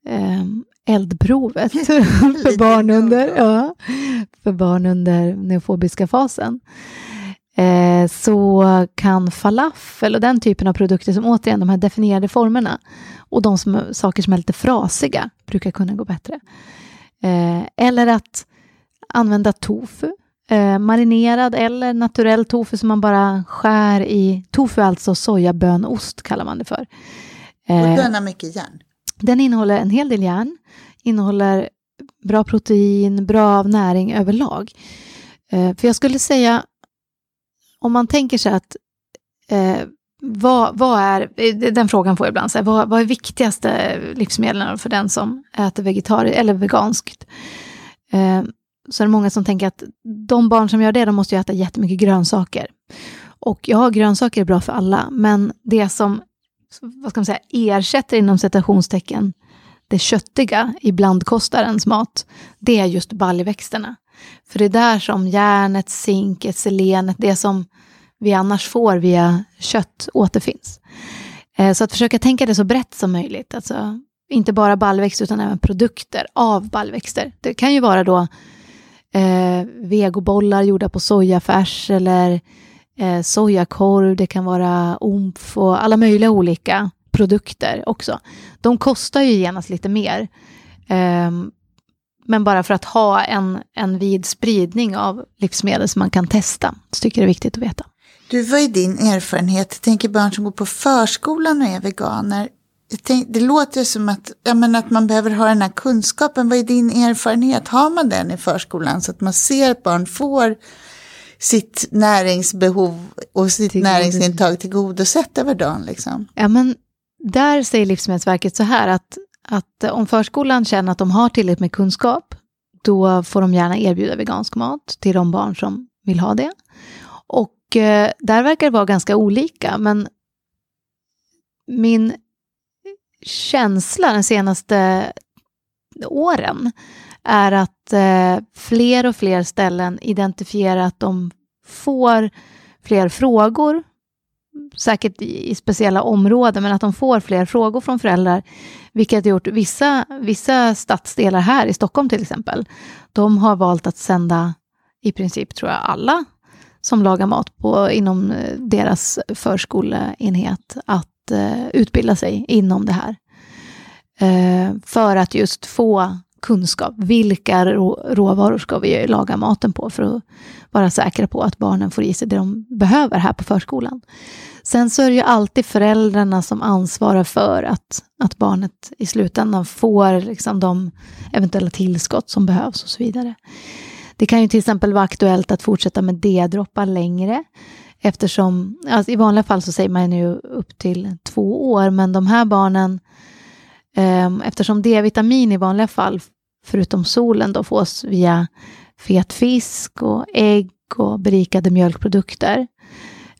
eh, eldprovet [laughs] för barn under, ja, för barn under neofobiska fasen. Eh, så kan falafel och den typen av produkter som återigen de här definierade formerna och de som, saker som är lite frasiga brukar kunna gå bättre. Eh, eller att använda tofu eh, marinerad eller naturell tofu som man bara skär i. Tofu alltså sojabönost kallar man det för. Och den har mycket järn? Den innehåller en hel del järn, innehåller bra protein, bra näring överlag. För jag skulle säga, om man tänker sig att eh, vad, vad, är, den frågan får jag ibland, så här, vad, vad är viktigaste livsmedlen för den som äter vegetariskt eller veganskt? Eh, så är det många som tänker att de barn som gör det, de måste ju äta jättemycket grönsaker. Och ja, grönsaker är bra för alla, men det som vad ska man säga, ersätter inom citationstecken det köttiga i blandkostarens mat, det är just baljväxterna. För det är där som järnet, zinket, selenet, det som vi annars får via kött återfinns. Eh, så att försöka tänka det så brett som möjligt, alltså inte bara baljväxter utan även produkter av baljväxter. Det kan ju vara då eh, vegobollar gjorda på sojafärs eller eh, sojakorv, det kan vara omf och alla möjliga olika produkter också. De kostar ju genast lite mer. Eh, men bara för att ha en, en vid spridning av livsmedel som man kan testa, så tycker jag det är viktigt att veta. Du, vad är din erfarenhet? Jag tänker barn som går på förskolan och är veganer det låter som att, ja, men att man behöver ha den här kunskapen. Vad är din erfarenhet? Har man den i förskolan så att man ser att barn får sitt näringsbehov och sitt till näringsintag tillgodosett över dagen? Liksom? Ja, men där säger Livsmedelsverket så här att, att eh, om förskolan känner att de har tillräckligt med kunskap, då får de gärna erbjuda vegansk mat till de barn som vill ha det. Och eh, där verkar det vara ganska olika, men min känsla de senaste åren är att eh, fler och fler ställen identifierar att de får fler frågor, säkert i, speciella områden, men att de får fler frågor från föräldrar, vilket har gjort vissa, vissa stadsdelar här i Stockholm till exempel, de har valt att sända i princip, tror jag, alla som lagar mat på, inom eh, deras förskoleenhet att eh, utbilda sig inom det här. Eh, för att just få kunskap. Vilka råvaror ska vi laga maten på för att vara säkra på att barnen får i sig det de behöver här på förskolan. Sen så är det ju alltid föräldrarna som ansvarar för att, att barnet i slutändan får liksom de eventuella tillskott som behövs och så vidare. Det kan ju till exempel vara aktuellt att fortsätta med D-droppar längre eftersom, alltså i vanliga fall så säger man ju upp till två år, men de här barnen ehm, eftersom D-vitamin i vanliga fall, förutom solen, då fås via fet fisk och ägg och berikade mjölkprodukter,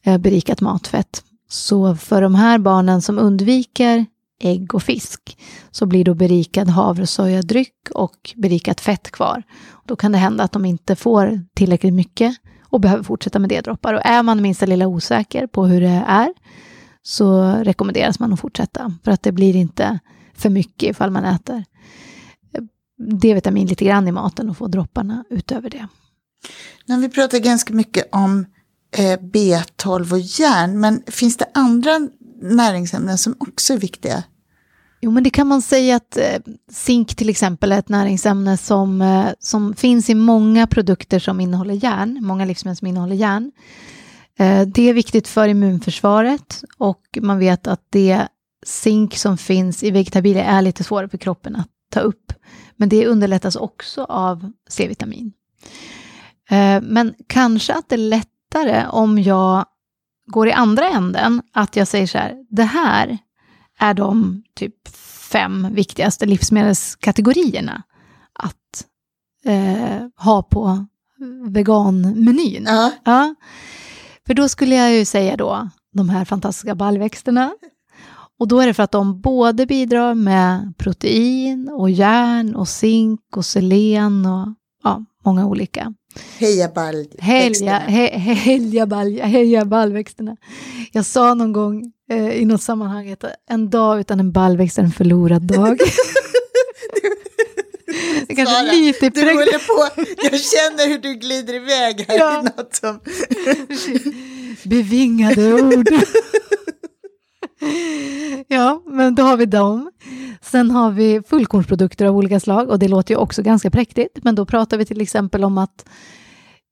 eh, berikat matfett. Så för de här barnen som undviker ägg och fisk så blir då berikad havre och sojadryck och berikat fett kvar. Då kan det hända att de inte får tillräckligt mycket och behöver fortsätta med D-droppar. Och är man minsta lilla osäker på hur det är så rekommenderas man att fortsätta för att det blir inte för mycket ifall man äter D-vitamin lite grann i maten och får dropparna utöver det. När vi pratar ganska mycket om eh, B12 och järn, men finns det andra näringsämnen som också är viktiga? Jo, men det kan man säga att eh, zink till exempel är ett näringsämne som, eh, som finns i många produkter som innehåller järn, många livsmedel som innehåller järn. Eh, det är viktigt för immunförsvaret och man vet att det zink som finns i vegetabilier är lite svårare för kroppen att ta upp. Men det underlättas också av C-vitamin. Eh, men kanske att det är lättare om jag går i andra änden, att jag säger så här, det här är de typ fem viktigaste livsmedelskategorierna att eh, ha på veganmenyn. Ja. ja. För då skulle jag ju säga då de här fantastiska baljväxterna, och då är det för att de både bidrar med protein och järn och zink och selen och ja, många olika. Heja baljväxterna. Heja, he, heja. Jag sa någon gång eh, i något sammanhang att en dag utan en baljväxt är en förlorad dag. [laughs] Det kanske Sara, lite du håller på, jag känner hur du glider iväg här ja. i något som... Bevingade ord. [laughs] ja, men då har vi dem. Sen har vi fullkornsprodukter av olika slag och det låter ju också ganska präktigt, men då pratar vi till exempel om att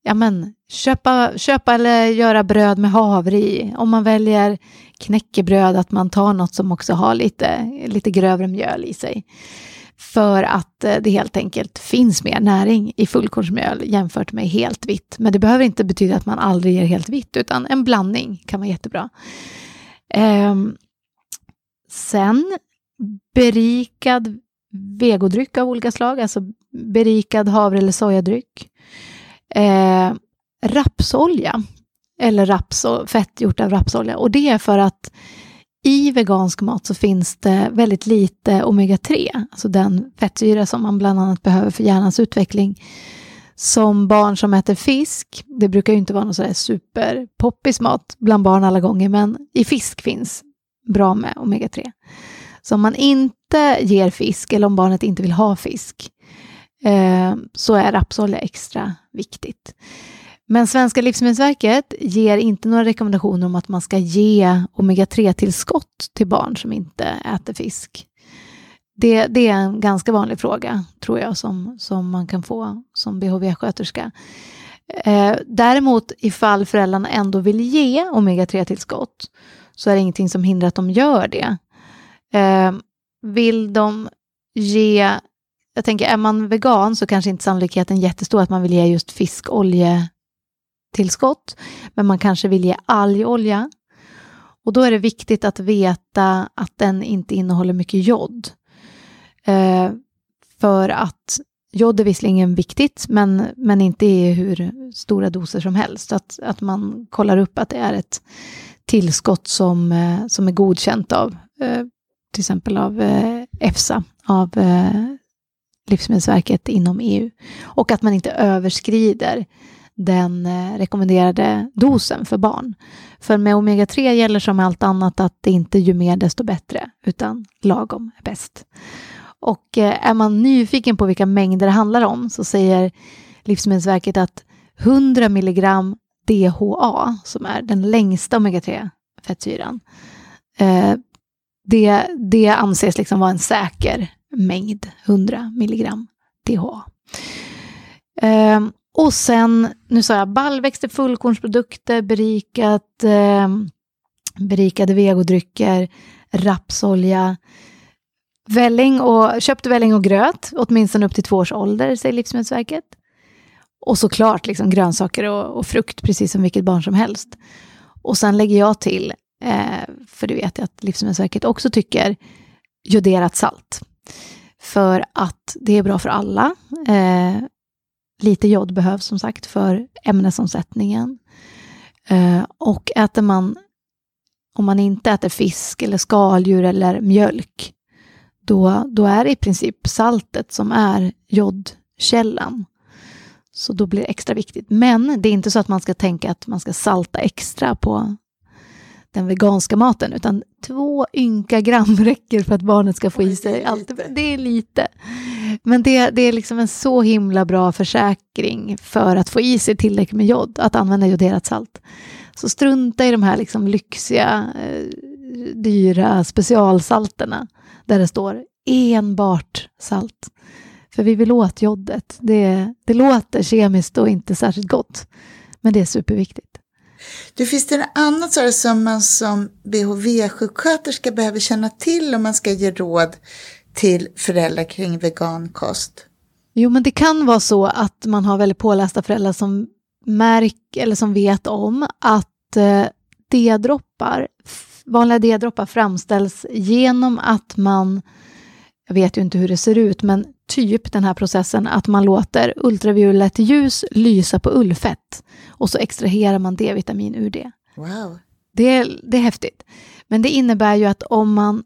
ja, men, köpa, köpa eller göra bröd med havre i. Om man väljer knäckebröd, att man tar något som också har lite, lite grövre mjöl i sig. För att eh, det helt enkelt finns mer näring i fullkornsmjöl jämfört med helt vitt. Men det behöver inte betyda att man aldrig ger helt vitt, utan en blandning kan vara jättebra. Eh, sen berikad vegodryck av olika slag, alltså berikad havre eller sojadryck. Eh, rapsolja, eller raps fett gjort av rapsolja. Och det är för att i vegansk mat så finns det väldigt lite omega-3, alltså den fettsyra som man bland annat behöver för hjärnans utveckling som barn som äter fisk, det brukar ju inte vara någon sådär superpoppis mat bland barn alla gånger, men i fisk finns bra med omega-3. Så om man inte ger fisk, eller om barnet inte vill ha fisk, eh, så är rapsolja extra viktigt. Men Svenska livsmedelsverket ger inte några rekommendationer om att man ska ge omega-3-tillskott till barn som inte äter fisk. Det, det, är en ganska vanlig fråga, tror jag, som, som man kan få som BHV-sköterska. Eh, däremot ifall föräldrarna ändå vill ge omega-3-tillskott så är det ingenting som hindrar att de gör det. Eh, vill de ge, jag tänker är man vegan så kanske inte sannolikheten är jättestor att man vill ge just fiskoljetillskott, men man kanske vill ge algolja. Och då är det viktigt att veta att den inte innehåller mycket jod. Eh, för att jod är visserligen viktigt, men, men inte i hur stora doser som helst. Att, att man kollar upp att det är ett tillskott som, eh, som är godkänt av eh, till exempel av eh, EFSA, av eh, Livsmedelsverket inom EU. Och att man inte överskrider den eh, rekommenderade dosen för barn. För med omega-3 gäller som med allt annat att det inte ju mer desto bättre, utan lagom är bäst. Och eh, är man nyfiken på vilka mängder det handlar om så säger Livsmedelsverket att 100 milligram DHA, som är den längsta omega-3-fettsyran, eh, det, det anses liksom vara en säker mängd, 100 milligram DHA. Ehm, och sen, nu sa jag baljväxter, fullkornsprodukter, berikat, ehm, berikade vegodrycker, rapsolja, välling och, köpt välling och gröt, åtminstone upp till två års ålder, säger Livsmedelsverket. Och såklart liksom grönsaker och, och frukt, precis som vilket barn som helst. Och sen lägger jag till, eh, för det vet jag att Livsmedelsverket också tycker, joderat salt. För att det är bra för alla. Eh, lite jod behövs som sagt för ämnesomsättningen. Eh, och äter man, om man inte äter fisk eller skaldjur eller mjölk, då, då är det i princip saltet som är jodkällan. Så då blir det extra viktigt. Men det är inte så att man ska tänka att man ska salta extra på den veganska maten, utan två ynka gram [laughs] räcker för att barnet ska få i sig allt. Det är lite. Men det, det är liksom en så himla bra försäkring för att få i sig tillräckligt med jod, att använda joderat salt. Så strunta i de här liksom lyxiga, eh, dyra specialsalterna där det står enbart salt. För vi vill åt jodet. Det, det låter kemiskt och inte särskilt gott, men det är superviktigt. Du, finns det något annat som man som BHV-sjuksköterska behöver känna till om man ska ge råd till föräldrar kring vegankost? Jo, men det kan vara så att man har väldigt pålästa föräldrar som märker eller som vet om att eh, D-droppar, vanliga D-droppar framställs genom att man, jag vet ju inte hur det ser ut, men typ den här processen att man låter ultraviolett ljus lysa på ullfett och så extraherar man D-vitamin ur det. Wow. Det, det är häftigt. Men det innebär ju att om man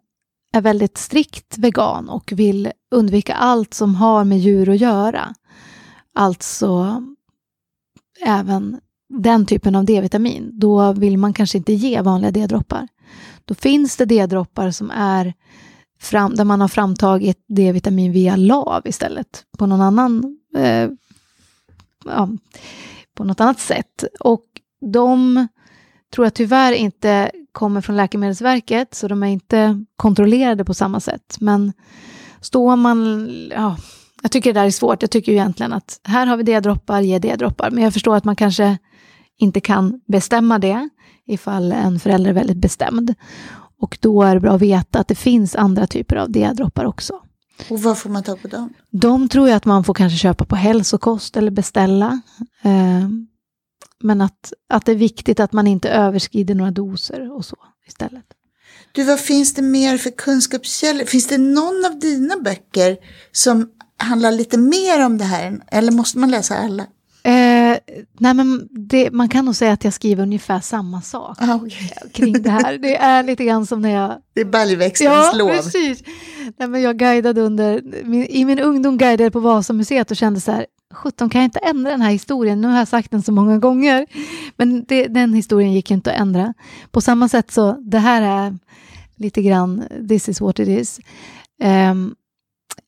är väldigt strikt vegan och vill undvika allt som har med djur att göra, alltså även den typen av D-vitamin, då vill man kanske inte ge vanliga D-droppar. Då finns det D-droppar som är fram, där man har framtagit D-vitamin via lav istället, på någon annan eh, ja, på något annat sätt. Och de tror jag tyvärr inte kommer från Läkemedelsverket, så de är inte kontrollerade på samma sätt. Men står man... Ja, jag tycker det där är svårt. Jag tycker ju egentligen att här har vi D-droppar, ge D-droppar. Men jag förstår att man kanske inte kan bestämma det ifall en förälder är väldigt bestämd. Och då är det bra att veta att det finns andra typer av D-droppar också. Och var får man tag på dem? De tror jag att man får kanske köpa på hälsokost eller beställa. Eh, men att, att det är viktigt att man inte överskrider några doser och så istället. Du, vad finns det mer för kunskapskällor? Finns det någon av dina böcker som handlar lite mer om det här? Eller måste man läsa alla? Nej men det, man kan nog säga att jag skriver ungefär samma sak ah, okay. kring det här. Det är lite grann som när jag... Det är baljväxtens ja, lov. precis. Nej, men jag guidade under, min, I min ungdom guidade jag på Vasamuseet och kände så här, sjutton kan jag inte ändra den här historien? Nu har jag sagt den så många gånger. Men det, den historien gick ju inte att ändra. På samma sätt så, det här är lite grann, this is what it is. Um,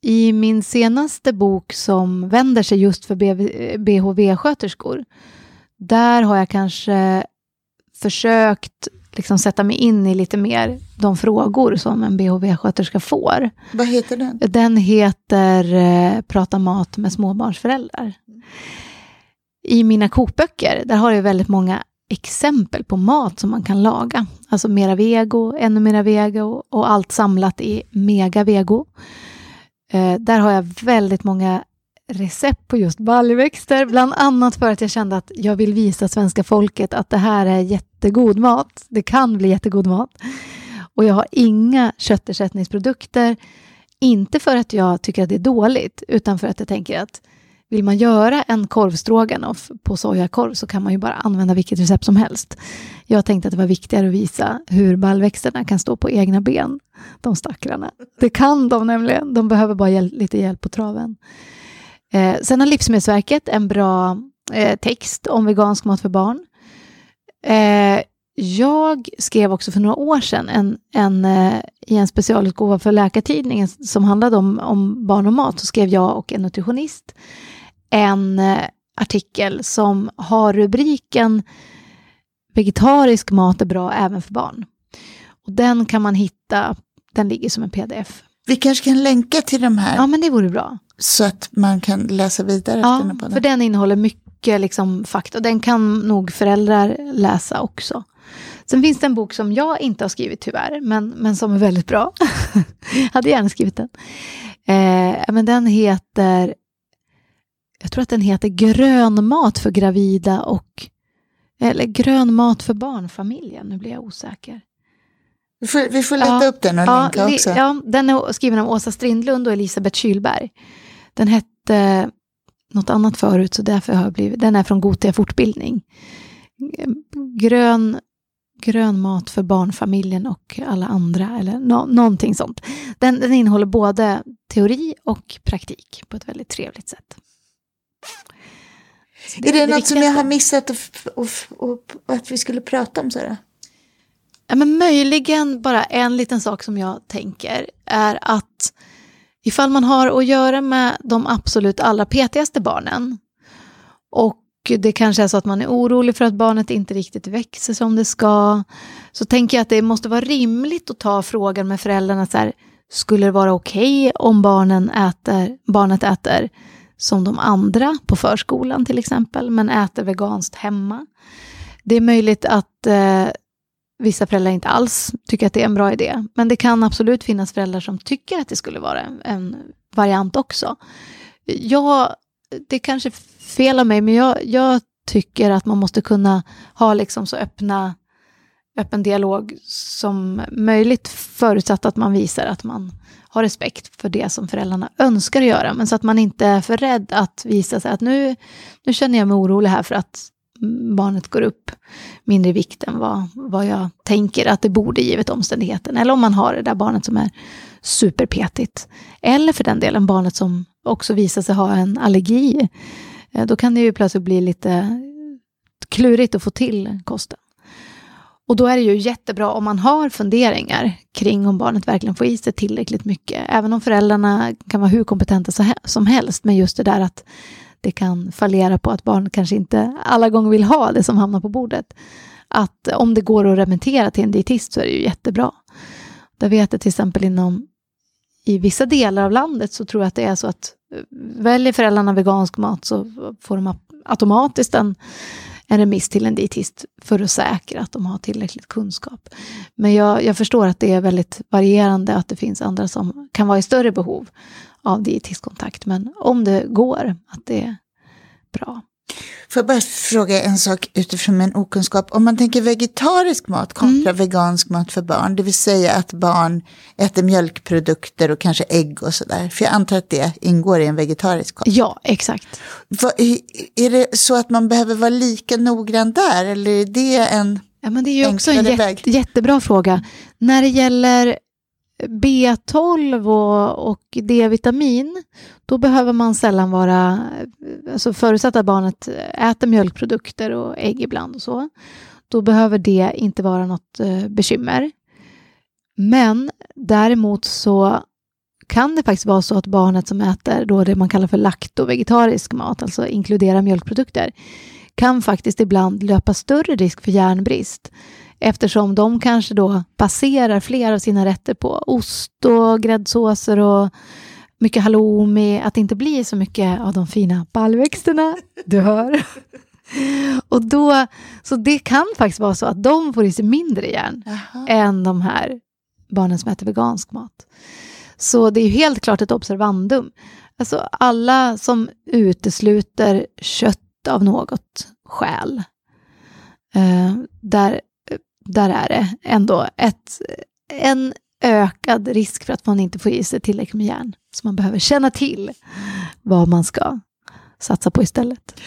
i min senaste bok som vänder sig just för BHV-sköterskor, där har jag kanske försökt liksom sätta mig in i lite mer de frågor som en BHV-sköterska får. Vad heter den? Den heter eh, Prata mat med småbarnsföräldrar. I mina kokböcker, där har jag väldigt många exempel på mat som man kan laga. Alltså mera vego, ännu mera vego och allt samlat i mega vego. Eh, där har jag väldigt många recept på just baljväxter, bland annat för att jag kände att jag vill visa svenska folket att det här är jättegod mat. Det kan bli jättegod mat. Och jag har inga köttersättningsprodukter, Inte för att jag tycker att det är dåligt, utan för att jag tänker att vill man göra en korvstroganoff på sojakorv så kan man ju bara använda vilket recept som helst. Jag tänkte att det var viktigare att visa hur baljväxterna kan stå på egna ben, de stackarna. Det kan de nämligen, de behöver bara hjäl lite hjälp på traven. Eh, sen har Livsmedelsverket en bra eh, text om vegansk mat för barn. Eh, jag skrev också för några år sedan en, en, eh, i en specialutgåva för Läkartidningen som handlade om, om barn och mat, så skrev jag och en nutritionist en eh, artikel som har rubriken Vegetarisk mat är bra även för barn. Och den kan man hitta, den ligger som en pdf. Vi kanske kan länka till de här. Ja, men det vore bra. Så att man kan läsa vidare. Ja, den för den innehåller mycket liksom, fakta. Och den kan nog föräldrar läsa också. Sen finns det en bok som jag inte har skrivit tyvärr, men, men som är väldigt bra. [laughs] hade gärna skrivit den. Eh, men den heter, jag tror att den heter Grön mat för gravida och, eller Grön mat för barnfamiljen, nu blir jag osäker. Vi får, vi får leta ja, upp den och ja, länka också. Ja, den är skriven av Åsa Strindlund och Elisabeth Kylberg. Den hette något annat förut, så därför har jag blivit, den är från Gotia fortbildning. Grön grön mat för barnfamiljen och alla andra, eller no någonting sånt. Den, den innehåller både teori och praktik på ett väldigt trevligt sätt. Det, är det, det något som jag har missat och, och, och, och, att vi skulle prata om? Sara? Ja, men möjligen bara en liten sak som jag tänker är att ifall man har att göra med de absolut allra petigaste barnen och det kanske är så att man är orolig för att barnet inte riktigt växer som det ska, så tänker jag att det måste vara rimligt att ta frågan med föräldrarna så här, skulle det vara okej okay om barnen äter, barnet äter som de andra på förskolan till exempel, men äter veganskt hemma? Det är möjligt att eh, vissa föräldrar inte alls tycker att det är en bra idé, men det kan absolut finnas föräldrar som tycker att det skulle vara en, en variant också. Jag, det kanske fel av mig, men jag, jag tycker att man måste kunna ha liksom så öppna, öppen dialog som möjligt, förutsatt att man visar att man har respekt för det som föräldrarna önskar göra, men så att man inte är för rädd att visa sig att nu, nu känner jag mig orolig här för att barnet går upp mindre i vikt än vad, vad jag tänker att det borde givet omständigheten. Eller om man har det där barnet som är superpetigt. Eller för den delen barnet som också visar sig ha en allergi eh, då kan det ju plötsligt bli lite klurigt att få till kosten. Och då är det ju jättebra om man har funderingar kring om barnet verkligen får i sig tillräckligt mycket. Även om föräldrarna kan vara hur kompetenta som helst, men just det där att det kan fallera på att barnet kanske inte alla gånger vill ha det som hamnar på bordet. Att om det går att remittera till en dietist så är det ju jättebra. Där vet jag till exempel inom i vissa delar av landet så tror jag att det är så att eh, väljer föräldrarna vegansk mat så får de automatiskt en, en remiss till en dietist för att säkra att de har tillräckligt kunskap. Men jag, jag förstår att det är väldigt varierande, att det finns andra som kan vara i större behov av dietistkontakt. Men om det går, att det är bra. Får jag bara fråga en sak utifrån min okunskap. Om man tänker vegetarisk mat kontra mm. vegansk mat för barn, det vill säga att barn äter mjölkprodukter och kanske ägg och sådär. För jag antar att det ingår i en vegetarisk kost. Ja, exakt. är det så att man behöver vara lika noggrann där eller är det en Ja, men det är ju också en jätte, jättebra fråga. När det gäller B12 och, och D-vitamin, då behöver man sällan vara, alltså förutsatt att barnet äter mjölkprodukter och ägg ibland och så, då behöver det inte vara något eh, bekymmer. Men däremot så kan det faktiskt vara så att barnet som äter då det man kallar för laktovegetarisk mat, alltså inkludera mjölkprodukter, kan faktiskt ibland löpa större risk för järnbrist eftersom de kanske då baserar flera av sina rätter på ost och gräddsåser och mycket halloumi, att det inte blir så mycket av de fina baljväxterna, [laughs] du hör. Och då, så det kan faktiskt vara så att de får i sig mindre järn Aha. än de här barnen som äter vegansk mat. Så det är helt klart ett observandum. Alltså alla som utesluter kött av något skäl, eh, där där är det ändå ett, en ökad risk för att man inte får i sig tillräckligt med järn. Så man behöver känna till vad man ska satsa på istället.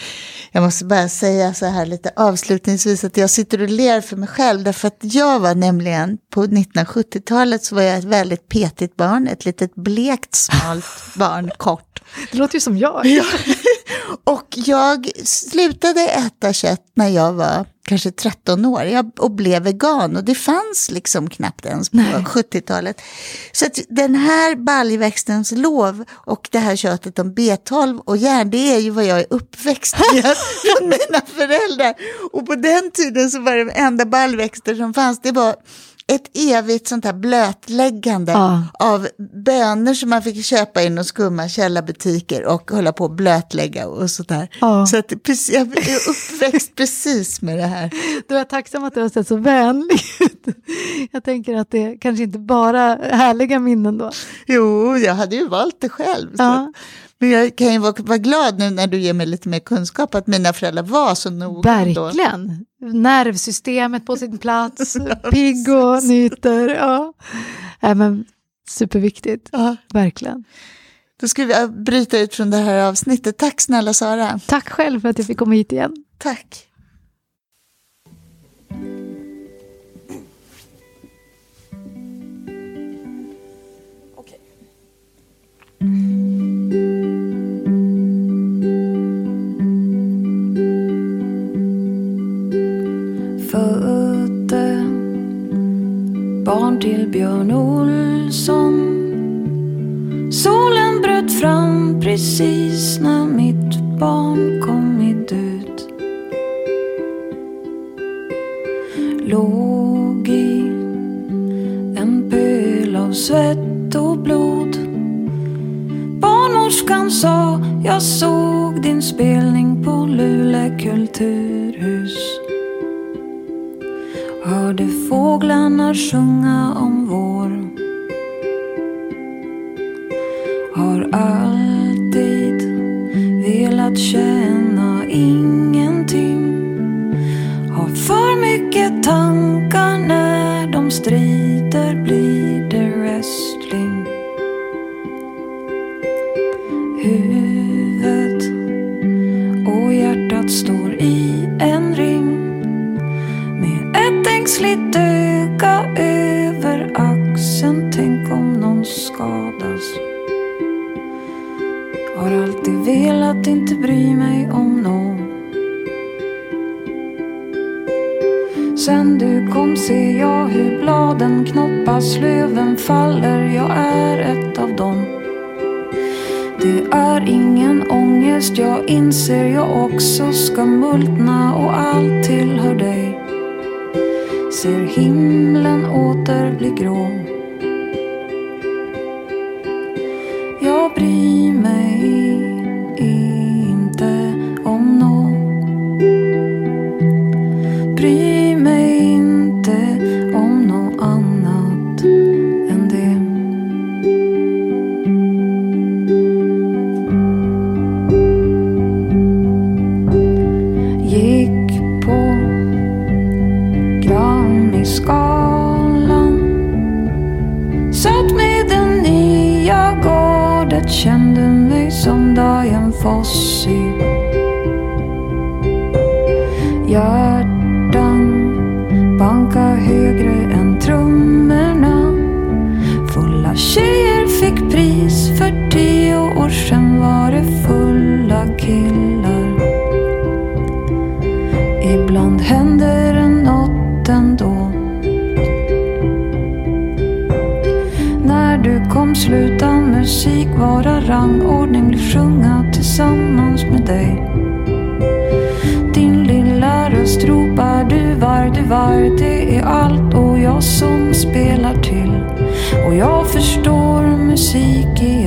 Jag måste bara säga så här lite avslutningsvis att jag sitter och ler för mig själv därför att jag var nämligen på 1970-talet så var jag ett väldigt petigt barn, ett litet blekt smalt barn, kort. Det låter ju som jag. Ja. [laughs] Och jag slutade äta kött när jag var kanske 13 år jag, och blev vegan och det fanns liksom knappt ens på 70-talet. Så den här baljväxtens lov och det här köttet om B12 och järn, det är ju vad jag är uppväxt med [laughs] från mina föräldrar. Och på den tiden så var det enda baljväxter som fanns, det var ett evigt sånt här blötläggande Ja. av bönor som man fick köpa in och skumma källarbutiker och hålla på och blötlägga och sådär. Ja. Så att jag är uppväxt precis med det här. [laughs] Då är tacksam att du har sett så vänlig ut. Jag tänker att det kanske inte bara är härliga minnen då. Jo, jag hade ju valt det själv. Ja. Men jag kan ju vara, vara glad nu när du ger mig lite mer kunskap att mina föräldrar var så noga. Då. Verkligen. Nervsystemet på sin plats, [laughs] pigg och nyter. Ja. Nej, men superviktigt, Ja, verkligen. då ska vi bryta ut från det här avsnittet. Tack snälla Sara. Tack själv för att jag fick komma hit igen. Tack. Födde barn till Björn Olsson. Solen bröt fram precis när mitt barn kommit ut. Låg i en pöl av svett. Barnmorskan sa jag såg din spelning på Luleå kulturhus. Hörde fåglarna sjunga om vår. Har alltid velat känna Huvudet och hjärtat står i en ring med ett ängsligt öga över axeln. Tänk om någon skadas. Har alltid velat inte bry mig om någon. Sen du kom ser jag hur bladen knoppas, löven faller. Jag är ångest, jag inser jag också ska multna och allt tillhör dig. Ser himlen åter bli grå. Utan musik vara rangordning Vill sjunga tillsammans med dig. Din lilla röst ropar du var, du var Det är allt och jag som spelar till. Och jag förstår musik igen